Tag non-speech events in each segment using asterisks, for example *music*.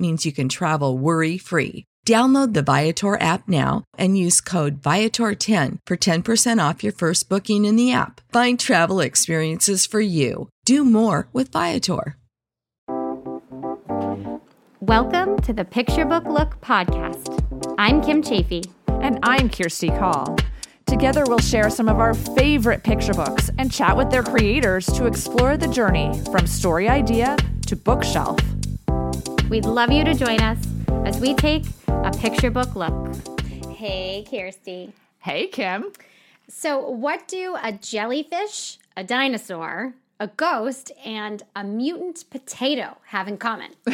means you can travel worry free. Download the Viator app now and use code Viator10 for 10% off your first booking in the app. Find travel experiences for you. Do more with Viator. Welcome to the Picture Book Look podcast. I'm Kim Chaffee. And I'm Kirsty Call. Together, we'll share some of our favorite picture books and chat with their creators to explore the journey from story idea to bookshelf. We'd love you to join us as we take a picture book look. Hey, Kirsty. Hey, Kim. So, what do a jellyfish, a dinosaur, a ghost, and a mutant potato have in common? *laughs*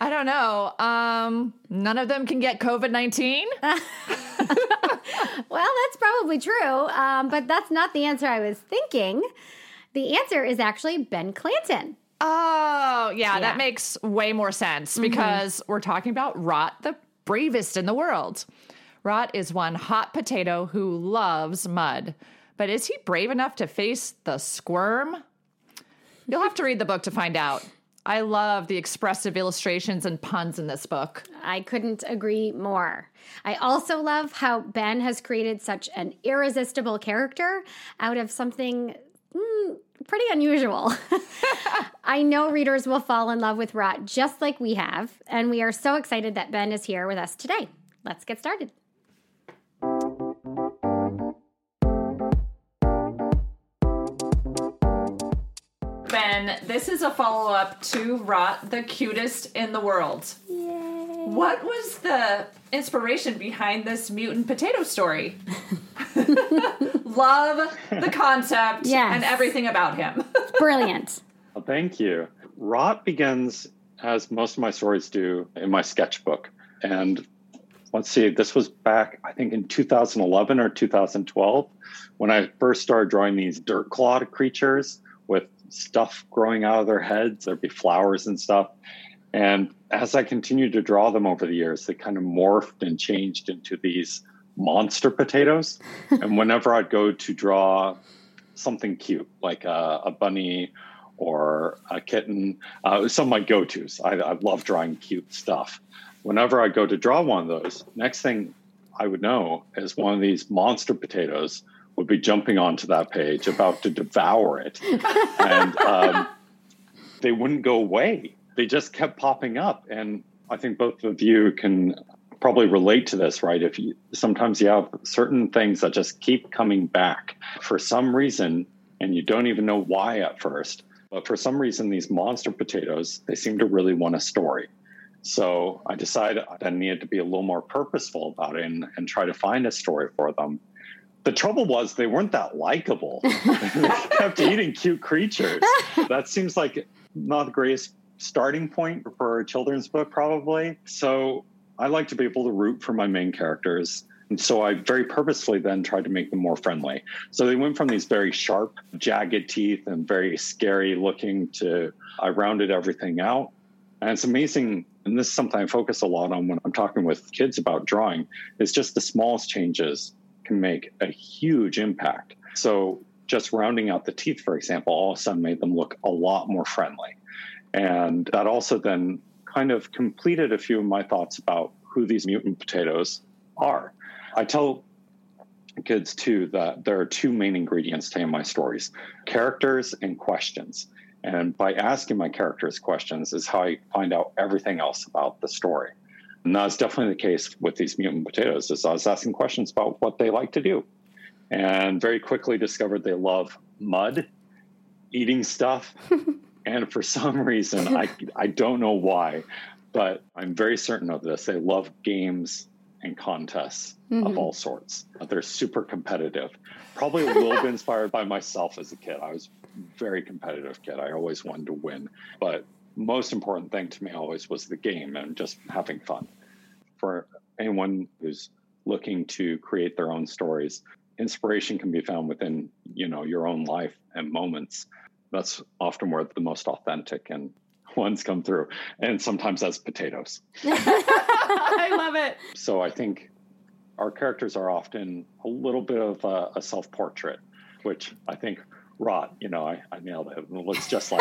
I don't know. Um, none of them can get COVID 19. *laughs* well, that's probably true, um, but that's not the answer I was thinking. The answer is actually Ben Clanton. Oh, yeah, yeah. that makes way more sense mm-hmm. because we're talking about Rot, the bravest in the world. Rot is one hot potato who loves mud. But is he brave enough to face the squirm? You'll have to read the book to find out. I love the expressive illustrations and puns in this book. I couldn't agree more. I also love how Ben has created such an irresistible character out of something mm, pretty unusual. *laughs* I know readers will fall in love with Rot just like we have, and we are so excited that Ben is here with us today. Let's get started. Ben, this is a follow up to Rot, the cutest in the world. Yay. What was the inspiration behind this mutant potato story? *laughs* *laughs* Love the concept yes. and everything about him. *laughs* Brilliant. Well, thank you. Rot begins, as most of my stories do, in my sketchbook. And let's see, this was back, I think, in 2011 or 2012 when I first started drawing these dirt clawed creatures with stuff growing out of their heads. There'd be flowers and stuff. And as I continued to draw them over the years, they kind of morphed and changed into these monster potatoes. *laughs* and whenever I'd go to draw something cute, like a, a bunny or a kitten, uh, some of my go tos. I, I love drawing cute stuff. Whenever I go to draw one of those, next thing I would know is one of these monster potatoes would be jumping onto that page, about to devour it. and *laughs* um, they wouldn't go away. They just kept popping up. And I think both of you can probably relate to this, right? If you sometimes you have certain things that just keep coming back for some reason, and you don't even know why at first. But for some reason, these monster potatoes, they seem to really want a story. So I decided I needed to be a little more purposeful about it and, and try to find a story for them. The trouble was they weren't that likable. *laughs* *laughs* they kept eating cute creatures. That seems like not the greatest starting point for a children's book, probably. So I like to be able to root for my main characters. And so I very purposefully then tried to make them more friendly. So they went from these very sharp, jagged teeth and very scary looking to I rounded everything out. And it's amazing. And this is something I focus a lot on when I'm talking with kids about drawing, is just the smallest changes can make a huge impact. So just rounding out the teeth, for example, all of a sudden made them look a lot more friendly. And that also then kind of completed a few of my thoughts about who these mutant potatoes are. I tell kids too that there are two main ingredients to my stories characters and questions. And by asking my characters questions is how I find out everything else about the story. And that's definitely the case with these mutant potatoes. Is I was asking questions about what they like to do, and very quickly discovered they love mud, eating stuff, *laughs* and for some *laughs* reason, I I don't know why, but I'm very certain of this. They love games and contests mm-hmm. of all sorts. They're super competitive. Probably a little bit inspired by myself as a kid. I was very competitive kid. I always wanted to win. But most important thing to me always was the game and just having fun. For anyone who's looking to create their own stories, inspiration can be found within, you know, your own life and moments. That's often where the most authentic and *laughs* ones come through, and sometimes as potatoes. *laughs* *laughs* I love it. So I think our characters are often a little bit of a, a self portrait, which I think Rot, you know, I, I nailed it. It looks just like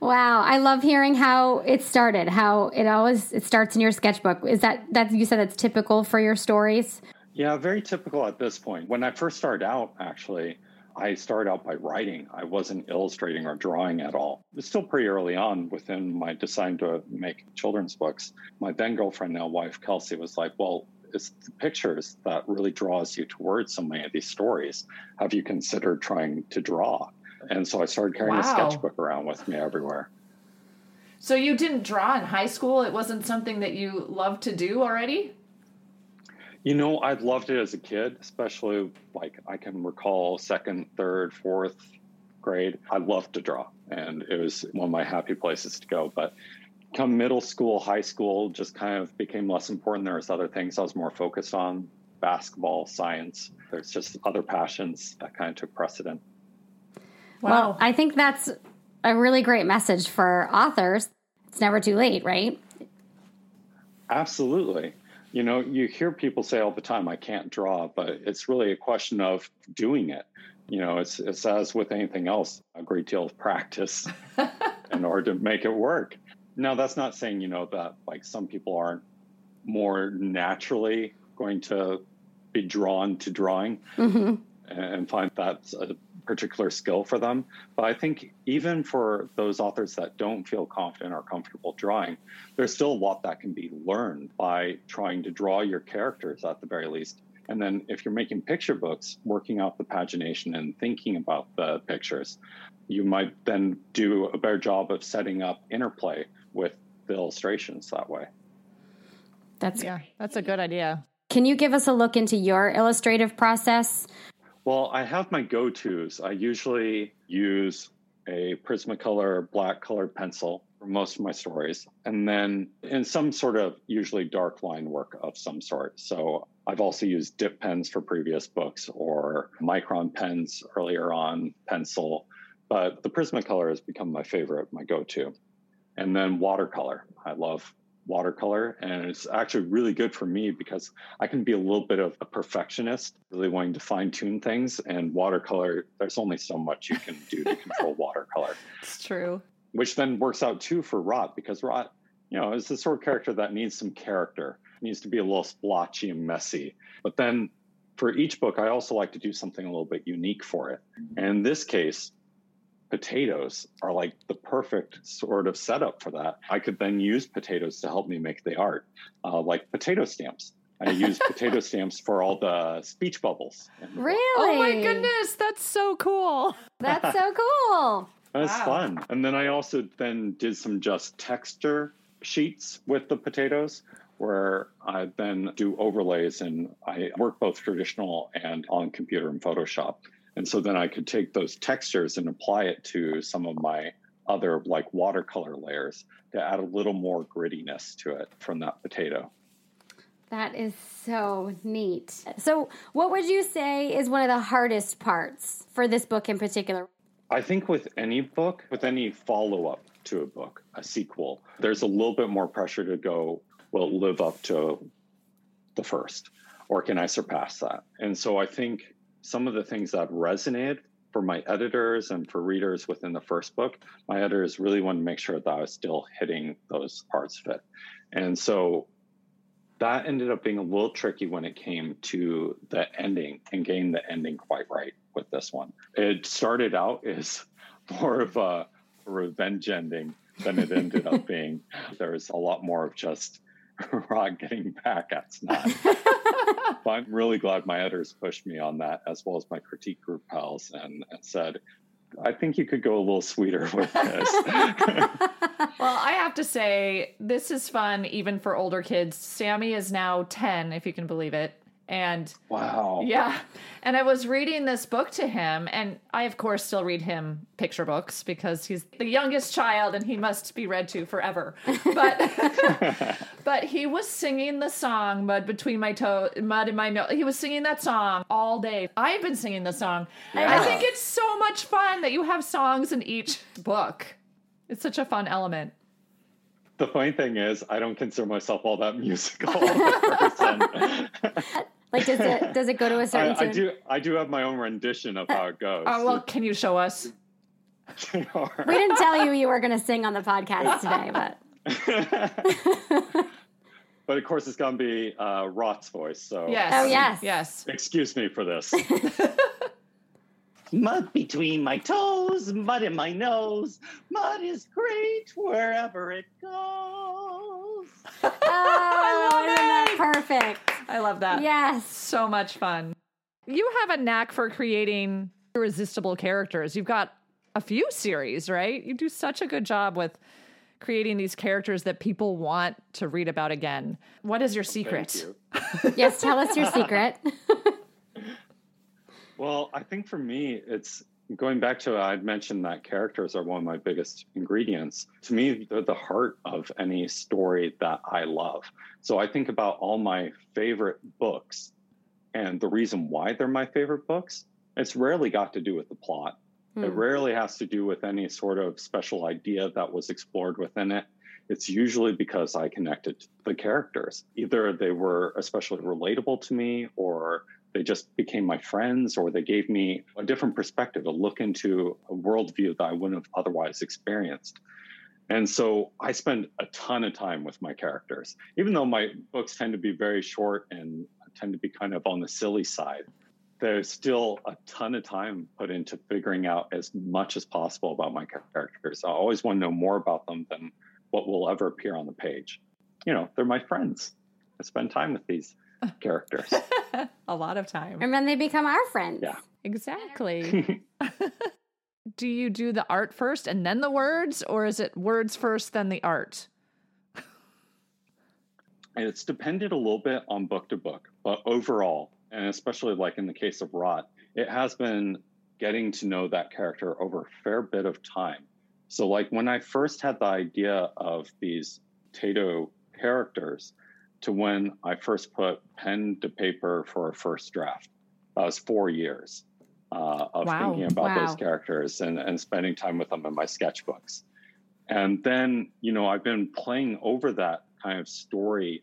Wow, I love hearing how it started. How it always it starts in your sketchbook. Is that that you said that's typical for your stories? Yeah, very typical at this point. When I first started out, actually, I started out by writing. I wasn't illustrating or drawing at all. It's still pretty early on within my deciding to make children's books. My then girlfriend, now wife Kelsey, was like, Well, it's the pictures that really draws you towards so many of these stories. Have you considered trying to draw? And so I started carrying wow. a sketchbook around with me everywhere. So you didn't draw in high school? It wasn't something that you loved to do already? You know, I loved it as a kid, especially like I can recall second, third, fourth grade. I loved to draw, and it was one of my happy places to go. But come middle school, high school, just kind of became less important. There was other things I was more focused on basketball, science. There's just other passions that kind of took precedent. Wow. Well, I think that's a really great message for authors. It's never too late, right? Absolutely you know, you hear people say all the time, I can't draw, but it's really a question of doing it. You know, it's, it's as with anything else, a great deal of practice *laughs* in order to make it work. Now, that's not saying, you know, that like some people aren't more naturally going to be drawn to drawing mm-hmm. and find that's a particular skill for them. But I think even for those authors that don't feel confident or comfortable drawing, there's still a lot that can be learned by trying to draw your characters at the very least. And then if you're making picture books, working out the pagination and thinking about the pictures, you might then do a better job of setting up interplay with the illustrations that way. That's yeah, that's a good idea. Can you give us a look into your illustrative process? Well, I have my go tos. I usually use a Prismacolor black colored pencil for most of my stories, and then in some sort of usually dark line work of some sort. So I've also used dip pens for previous books or micron pens earlier on, pencil, but the Prismacolor has become my favorite, my go to. And then watercolor. I love watercolor and it's actually really good for me because i can be a little bit of a perfectionist really wanting to fine tune things and watercolor there's only so much you can do to *laughs* control watercolor. It's true. Which then works out too for rot because rot you know is the sort of character that needs some character it needs to be a little splotchy and messy. But then for each book i also like to do something a little bit unique for it. And in this case potatoes are like the perfect sort of setup for that. I could then use potatoes to help me make the art, uh, like potato stamps. I use *laughs* potato stamps for all the speech bubbles. Really? Oh my goodness, that's so cool. That's so *laughs* cool. That's wow. fun. And then I also then did some just texture sheets with the potatoes where I then do overlays and I work both traditional and on computer and Photoshop. And so then I could take those textures and apply it to some of my other like watercolor layers to add a little more grittiness to it from that potato. That is so neat. So, what would you say is one of the hardest parts for this book in particular? I think with any book, with any follow up to a book, a sequel, there's a little bit more pressure to go, well, live up to the first? Or can I surpass that? And so I think some of the things that resonated for my editors and for readers within the first book, my editors really wanted to make sure that I was still hitting those parts of it. And so that ended up being a little tricky when it came to the ending and getting the ending quite right with this one. It started out as *laughs* more of a revenge ending than it ended up *laughs* being. There's a lot more of just *laughs* Rot getting back at Snot. *laughs* but I'm really glad my editors pushed me on that, as well as my critique group pals, and, and said, I think you could go a little sweeter *laughs* with this. well, I have to say, this is fun even for older kids. Sammy is now 10, if you can believe it. And wow. Yeah. And I was reading this book to him, and I, of course, still read him picture books because he's the youngest child and he must be read to forever. But *laughs* but he was singing the song "Mud Between My Toes," "Mud in My Nose." He was singing that song all day. I've been singing the song. Yeah. I think it's so much fun that you have songs in each book. It's such a fun element. The funny thing is, I don't consider myself all that musical person. *laughs* Like, does it does it go to a certain? I, I do. I do have my own rendition of how it goes. Oh well, can you show us? *laughs* we didn't tell you you were going to sing on the podcast today, but. *laughs* *laughs* but of course, it's going to be uh, Rot's voice. So yes, oh yes, yes. Excuse me for this. Mud between my toes, mud in my nose. Mud is great wherever it goes. Oh, I love that. Perfect. I love that. Yes. So much fun. You have a knack for creating irresistible characters. You've got a few series, right? You do such a good job with creating these characters that people want to read about again. What is your secret? You. *laughs* yes, tell us your secret. *laughs* well, I think for me, it's going back to I'd mentioned that characters are one of my biggest ingredients. To me, they're the heart of any story that I love. So I think about all my favorite books and the reason why they're my favorite books. It's rarely got to do with the plot. Mm. It hmm. rarely has to do with any sort of special idea that was explored within it. It's usually because I connected to the characters. Either they were especially relatable to me or they just became my friends or they gave me a different perspective, a look into a worldview that I wouldn't have otherwise experienced. And so I spend a ton of time with my characters, even though my books tend to be very short and tend to be kind of on the silly side. There's still a ton of time put into figuring out as much as possible about my characters. I always want to know more about them than what will ever appear on the page. You know, they're my friends. I spend time with these characters. *laughs* a lot of time. And then they become our friends. Yeah. Exactly. *laughs* *laughs* do you do the art first and then the words, or is it words first, then the art? it's depended a little bit on book to book, but overall, and especially like in the case of Rot, it has been getting to know that character over a fair bit of time. So, like when I first had the idea of these Tato characters, to when I first put pen to paper for a first draft. That was four years uh, of wow. thinking about wow. those characters and, and spending time with them in my sketchbooks. And then, you know, I've been playing over that kind of story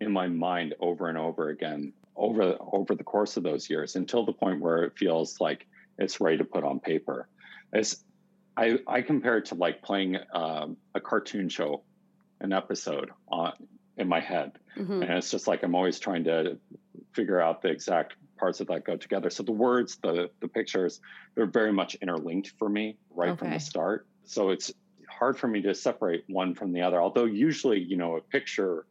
in my mind over and over again over over the course of those years until the point where it feels like it's ready to put on paper. It's I, I compare it to like playing um, a cartoon show, an episode on in my head. Mm-hmm. And it's just like I'm always trying to figure out the exact parts of that go together. So the words, the the pictures, they're very much interlinked for me right okay. from the start. So it's hard for me to separate one from the other. Although usually, you know, a picture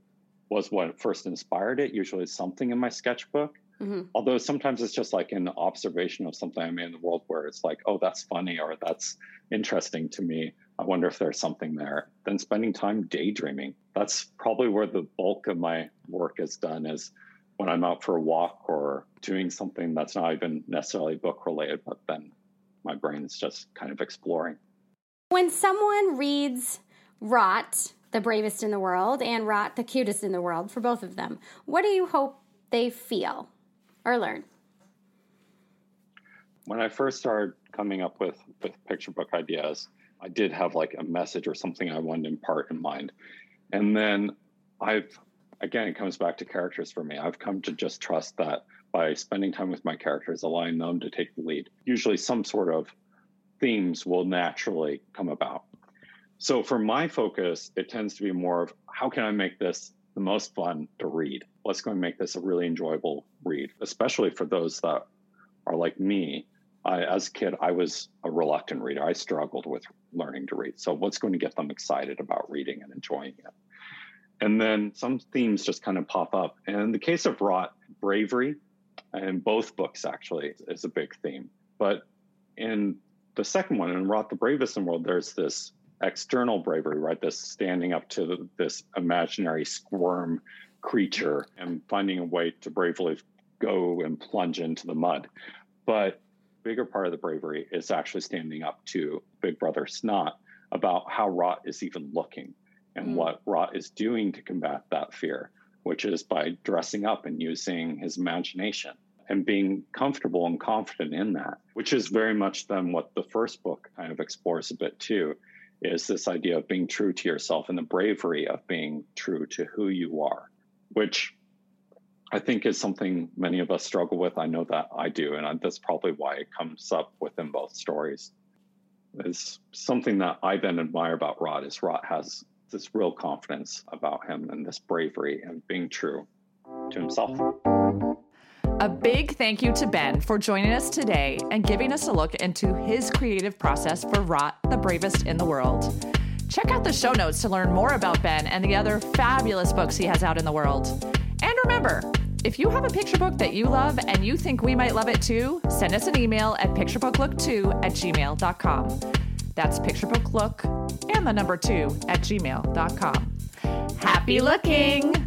was what first inspired it. Usually something in my sketchbook. Mm-hmm. Although sometimes it's just like an observation of something I'm in the world where it's like, oh, that's funny or that's interesting to me. I wonder if there's something there. Then spending time daydreaming. That's probably where the bulk of my work is done is when I'm out for a walk or doing something that's not even necessarily book related, but then my brain is just kind of exploring. When someone reads Rot, the bravest in the world, and Rot, the cutest in the world, for both of them, what do you hope they feel or learn? When I first started coming up with, with picture book ideas, I did have like a message or something I wanted to impart in mind. And then I've, again, it comes back to characters for me. I've come to just trust that by spending time with my characters, allowing them to take the lead, usually some sort of themes will naturally come about. So for my focus, it tends to be more of how can I make this the most fun to read? What's going to make this a really enjoyable read, especially for those that are like me I, as a kid, I was a reluctant reader. I struggled with learning to read. So, what's going to get them excited about reading and enjoying it? And then some themes just kind of pop up. And in the case of Rot, bravery, in both books actually, is a big theme. But in the second one, in Rot the Bravest in the World, there's this external bravery, right? This standing up to this imaginary squirm creature and finding a way to bravely go and plunge into the mud. But bigger part of the bravery is actually standing up to Big Brother Snot about how Rot is even looking and mm. what Rot is doing to combat that fear, which is by dressing up and using his imagination and being comfortable and confident in that, which is very much then what the first book kind of explores a bit too, is this idea of being true to yourself and the bravery of being true to who you are, which I think is something many of us struggle with. I know that I do, and that's probably why it comes up within both stories. Is something that I then admire about Rot is Rot has this real confidence about him and this bravery and being true to himself. A big thank you to Ben for joining us today and giving us a look into his creative process for Rot, the bravest in the world. Check out the show notes to learn more about Ben and the other fabulous books he has out in the world. Remember, if you have a picture book that you love and you think we might love it too, send us an email at picturebooklook2 at gmail.com. That's picturebooklook and the number two at gmail.com. Happy looking!